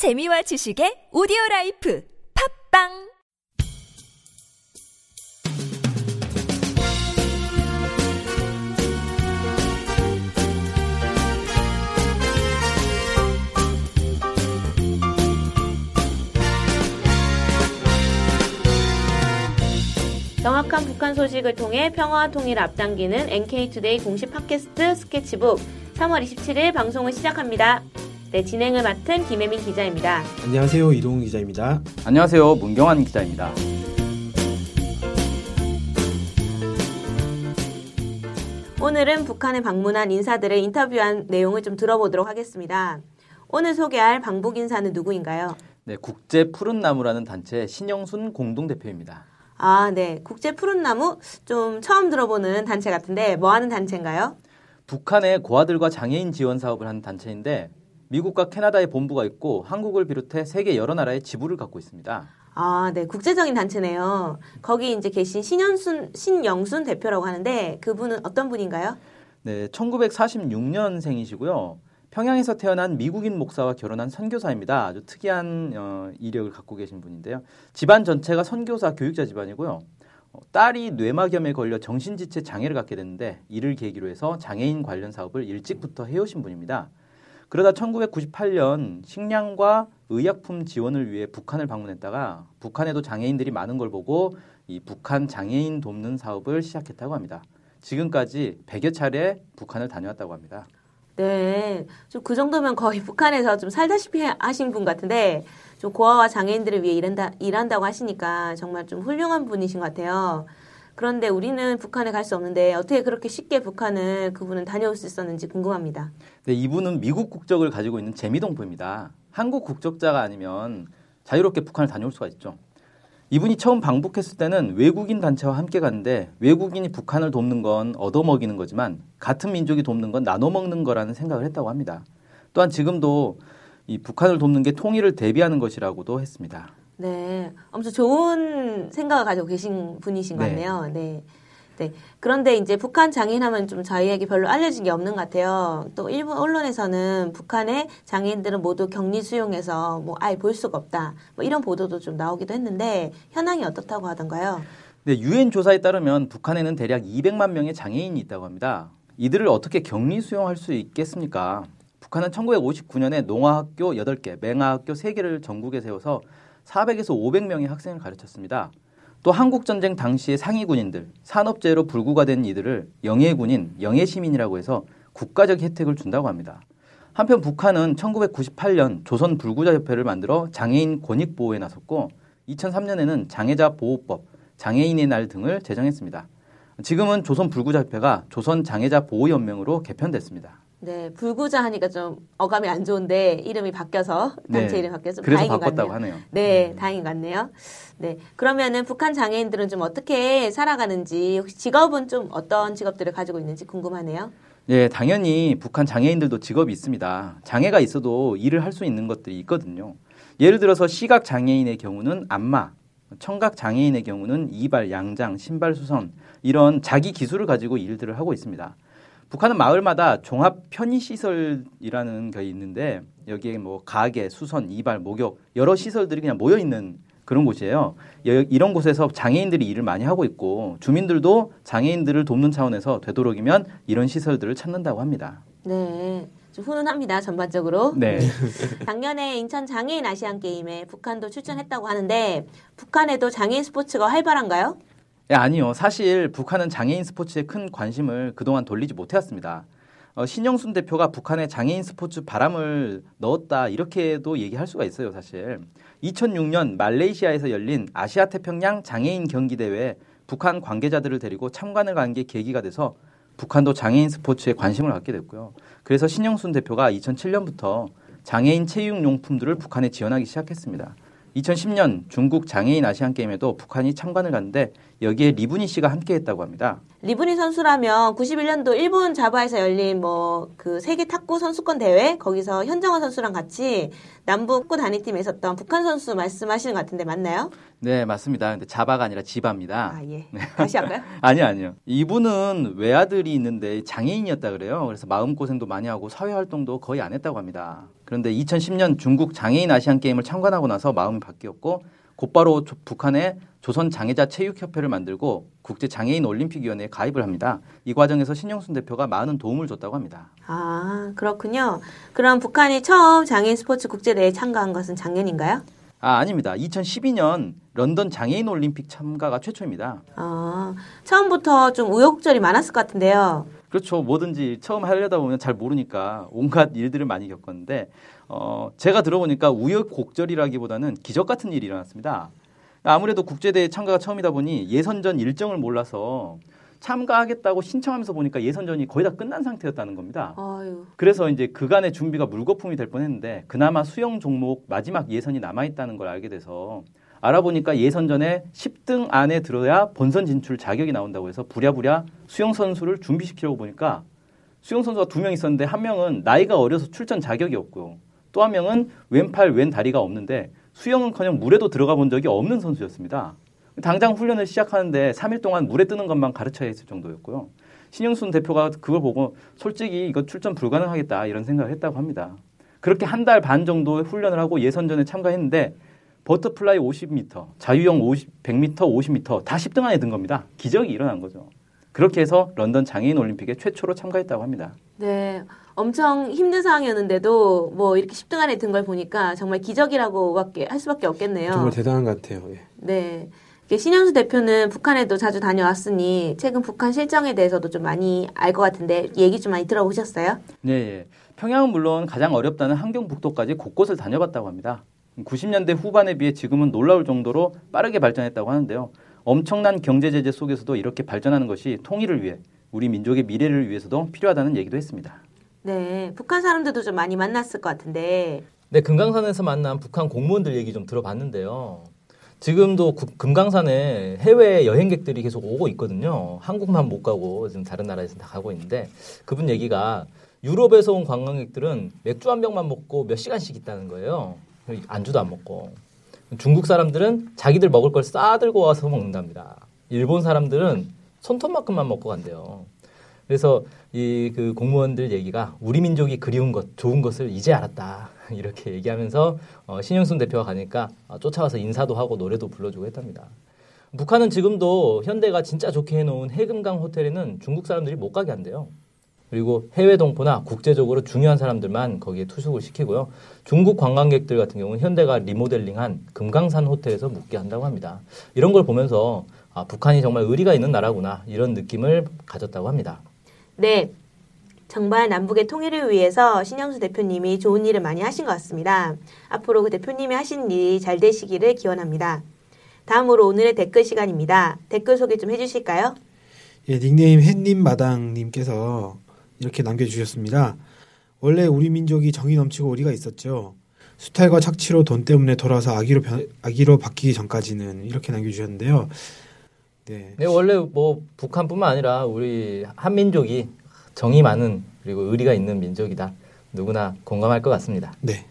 재미와 지식의 오디오 life 팟빵 정확한 북한 소식을 통해 평화와 통일을 앞당기는 NK투데이 공식 팟캐스트 스케치북 3월 27일 방송을 시작합니다. 네, 진행을 맡은 김혜민 기자입니다. 안녕하세요. 이동훈 기자입니다. 안녕하세요. 문경환 기자입니다. 오늘은 북한에 방문한 인사들을 인터뷰한 내용을 좀 들어보도록 하겠습니다. 오늘 소개할 방북 인사는 누구인가요? 네, 국제 푸른 나무라는 단체 신영순 공동 대표입니다. 아, 네. 국제 푸른 나무 좀 처음 들어보는 단체 같은데 뭐 하는 단체인가요? 북한의 고아들과 장애인 지원 사업을 하는 단체인데 미국과 캐나다에 본부가 있고 한국을 비롯해 세계 여러 나라에 지부를 갖고 있습니다. 아, 네. 국제적인 단체네요. 거기 이제 계신 신현순, 신영순 대표라고 하는데 그분은 어떤 분인가요? 네, 1946년생이시고요. 평양에서 태어난 미국인 목사와 결혼한 선교사입니다. 아주 특이한 어, 이력을 갖고 계신 분인데요. 집안 전체가 선교사 교육자 집안이고요. 어, 딸이 뇌막염에 걸려 정신지체 장애를 갖게 됐는데 이를 계기로 해서 장애인 관련 사업을 일찍부터 해오신 분입니다. 그러다 1998년 식량과 의약품 지원을 위해 북한을 방문했다가 북한에도 장애인들이 많은 걸 보고 이 북한 장애인 돕는 사업을 시작했다고 합니다. 지금까지 100여 차례 북한을 다녀왔다고 합니다. 네. 좀 그 정도면 거의 북한에서 좀 살다시피 하신 분 같은데 좀 고아와 장애인들을 위해 일한다, 일한다고 하시니까 정말 좀 훌륭한 분이신 것 같아요. 그런데 우리는 북한에 갈 수 없는데 어떻게 그렇게 쉽게 북한을 그분은 다녀올 수 있었는지 궁금합니다. 네, 이분은 미국 국적을 가지고 있는 재미동포입니다. 한국 국적자가 아니면 자유롭게 북한을 다녀올 수가 있죠. 이분이 처음 방북했을 때는 외국인 단체와 함께 갔는데 외국인이 북한을 돕는 건 얻어먹이는 거지만 같은 민족이 돕는 건 나눠먹는 거라는 생각을 했다고 합니다. 또한 지금도 이 북한을 돕는 게 통일을 대비하는 것이라고도 했습니다. 네. 엄청 좋은 생각을 가지고 계신 분이신 것 네. 같네요. 네. 네. 그런데 이제 북한 장애인 하면 좀 저희에게 별로 알려진 게 없는 것 같아요. 또 일본 언론에서는 북한의 장애인들은 모두 격리 수용해서 뭐 아예 볼 수가 없다. 뭐 이런 보도도 좀 나오기도 했는데 현황이 어떻다고 하던가요? 네, 유엔 조사에 따르면 북한에는 대략 200만 명의 장애인이 있다고 합니다. 이들을 어떻게 격리 수용할 수 있겠습니까? 북한은 1959년에 농아학교 8개, 맹아학교 3개를 전국에 세워서 400에서 500명의 학생을 가르쳤습니다. 또 한국전쟁 당시의 상위 군인들, 산업재해로 불구가 된 이들을 영예군인, 영예시민이라고 해서 국가적 혜택을 준다고 합니다. 한편 북한은 1998년 조선 불구자 협회를 만들어 장애인 권익 보호에 나섰고 2003년에는 장애자 보호법, 장애인의 날 등을 제정했습니다. 지금은 조선 불구자 협회가 조선 장애자 보호 연맹으로 개편됐습니다. 네. 불구자 하니까 좀 어감이 안 좋은데 이름이 바뀌어서 단체 네. 이름이 바뀌어서 좀 그래서 다행인 것 바꿨다고 같네요. 하네요. 네, 다행인 것 같네요. 네. 그러면은 북한 장애인들은 좀 어떻게 살아가는지, 혹시 직업은 좀 어떤 직업들을 가지고 있는지 궁금하네요. 예, 당연히 북한 장애인들도 직업이 있습니다. 장애가 있어도 일을 할 수 있는 것들이 있거든요. 예를 들어서 시각 장애인의 경우는 안마, 청각 장애인의 경우는 이발, 양장, 신발 수선 이런 자기 기술을 가지고 일들을 하고 있습니다. 북한은 마을마다 종합 편의 시설이라는 게 있는데 여기에 뭐 가게, 수선, 이발, 목욕 여러 시설들이 그냥 모여 있는 그런 곳이에요. 여- 이런 곳에서 장애인들이 일을 많이 하고 있고 주민들도 장애인들을 돕는 차원에서 되도록이면 이런 시설들을 찾는다고 합니다. 네. 좀 훈훈합니다, 전반적으로. 네. 작년에 인천 장애인 아시안 게임에 북한도 출전했다고 하는데, 북한에도 장애인 스포츠가 활발한가요? 예, 아니요. 사실 북한은 장애인 스포츠에 큰 관심을 그동안 돌리지 못해왔습니다. 어, 신영순 대표가 북한에 장애인 스포츠 바람을 넣었다 이렇게도 얘기할 수가 있어요, 사실. 2006년 말레이시아에서 열린 아시아 태평양 장애인 경기 대회에 북한 관계자들을 데리고 참관을 간 게 계기가 돼서 북한도 장애인 스포츠에 관심을 갖게 됐고요. 그래서 신영순 대표가 2007년부터 장애인 체육 용품들을 북한에 지원하기 시작했습니다. 2010년 중국 장애인 아시안 게임에도 북한이 참관을 갔는데 여기에 리브니 씨가 함께했다고 합니다. 리브니 선수라면 91년도 일본 자바에서 열린 뭐 그 세계 탁구 선수권 대회 거기서 현정화 선수랑 같이 남북 탁구 단위팀에 있었던 북한 선수 말씀하시는 것 같은데 맞나요? 네, 맞습니다. 근데 자바가 아니라 지바입니다. 아 예. 다시 할까요? 아니요, 아니요. 이분은 외아들이 있는데 장애인이었다 그래요. 그래서 마음 고생도 많이 하고 사회 활동도 거의 안 했다고 합니다. 그런데 2010년 중국 장애인 아시안 게임을 참관하고 나서 마음이 바뀌었고 곧바로 조- 북한의 조선 장애자 체육협회를 만들고 국제 장애인 올림픽 위원회에 가입을 합니다. 이 과정에서 신영순 대표가 많은 도움을 줬다고 합니다. 아 그렇군요. 그럼 북한이 처음 장애인 스포츠 국제대회에 참가한 것은 작년인가요? 아, 아닙니다. 2012년 런던 장애인 올림픽 참가가 최초입니다. 아 처음부터 좀 우여곡절이 많았을 것 같은데요. 그렇죠. 뭐든지 처음 하려다 보면 잘 모르니까 온갖 일들을 많이 겪었는데, 어, 제가 들어보니까 우여곡절이라기보다는 기적 같은 일이 일어났습니다. 아무래도 국제대회 참가가 처음이다 보니 예선전 일정을 몰라서 참가하겠다고 신청하면서 보니까 예선전이 거의 다 끝난 상태였다는 겁니다. 아유 그래서 이제 그간의 준비가 물거품이 될 뻔했는데 그나마 수영 종목 마지막 예선이 남아 있다는 걸 알게 돼서 알아보니까 예선전에 10등 안에 들어야 본선 진출 자격이 나온다고 해서 부랴부랴 수영 선수를 준비시키려고 보니까 수영 선수가 두 명 있었는데 한 명은 나이가 어려서 출전 자격이 없고 또 한 명은 왼팔 왼 다리가 없는데 수영은커녕 물에도 들어가 본 적이 없는 선수였습니다. 당장 훈련을 시작하는데 3일 동안 물에 뜨는 것만 가르쳐야 했을 정도였고요. 신영순 대표가 그걸 보고 솔직히 이거 출전 불가능하겠다 이런 생각을 했다고 합니다. 그렇게 한 달 반 정도 훈련을 하고 예선전에 참가했는데 버터플라이 50m, 자유형 50, 100m, 50m 다 10등 안에 든 겁니다. 기적이 일어난 거죠. 그렇게 해서 런던 장애인 올림픽에 최초로 참가했다고 합니다. 네 엄청 힘든 상황이었는데도 뭐 이렇게 10등 안에 든 걸 보니까 정말 기적이라고밖에 할 수밖에 없겠네요. 정말 대단한 것 같아요. 예. 네. 신영수 대표는 북한에도 자주 다녀왔으니 최근 북한 실정에 대해서도 좀 많이 알 것 같은데 얘기 좀 많이 들어보셨어요? 네, 예. 평양은 물론 가장 어렵다는 함경북도까지 곳곳을 다녀봤다고 합니다. 90년대 후반에 비해 지금은 놀라울 정도로 빠르게 발전했다고 하는데요. 엄청난 경제 제재 속에서도 이렇게 발전하는 것이 통일을 위해 우리 민족의 미래를 위해서도 필요하다는 얘기도 했습니다. 네. 북한 사람들도 좀 많이 만났을 것 같은데 네, 금강산에서 만난 북한 공무원들 얘기 좀 들어봤는데요. 지금도 구- 금강산에 해외 여행객들이 계속 오고 있거든요. 한국만 못 가고 지금 다른 나라에서 다 가고 있는데 그분 얘기가 유럽에서 온 관광객들은 맥주 한 병만 먹고 몇 시간씩 있다는 거예요. 안주도 안 먹고. 중국 사람들은 자기들 먹을 걸 싸들고 와서 먹는답니다. 일본 사람들은 손톱만큼만 먹고 간대요. 그래서 이 그 공무원들 얘기가 우리 민족이 그리운 것, 좋은 것을 이제 알았다. 이렇게 얘기하면서 어, 신영순 대표가 가니까 어, 쫓아와서 인사도 하고 노래도 불러주고 했답니다. 북한은 지금도 현대가 진짜 좋게 해놓은 해금강 호텔에는 중국 사람들이 못 가게 한대요. 그리고 해외 동포나 국제적으로 중요한 사람들만 거기에 투숙을 시키고요. 중국 관광객들 같은 경우는 현대가 리모델링한 금강산 호텔에서 묵게 한다고 합니다. 이런 걸 보면서 아, 북한이 정말 의리가 있는 나라구나 이런 느낌을 가졌다고 합니다. 네. 정말 남북의 통일을 위해서 신영수 대표님이 좋은 일을 많이 하신 것 같습니다. 앞으로 그 대표님이 하신 일이 잘 되시기를 기원합니다. 다음으로 오늘의 댓글 시간입니다. 댓글 소개 좀 해주실까요? 예, 닉네임 햇님마당님께서 이렇게 남겨주셨습니다. 원래 우리 민족이 정이 넘치고 의리가 있었죠. 수탈과 착취로 돈 때문에 돌아서 아기로 변, 아기로 바뀌기 전까지는 이렇게 남겨주셨는데요. 네, 네, 원래 뭐 북한뿐만 아니라 우리 한민족이 정이 많은 그리고 의리가 있는 민족이다. 누구나 공감할 것 같습니다. 네,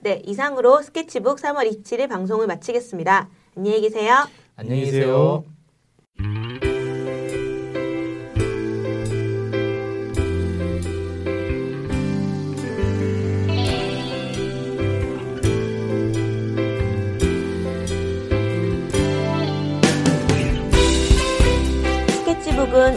네, 이상으로 스케치북 3월 27일 방송을 마치겠습니다. 안녕히 계세요. 안녕히 계세요.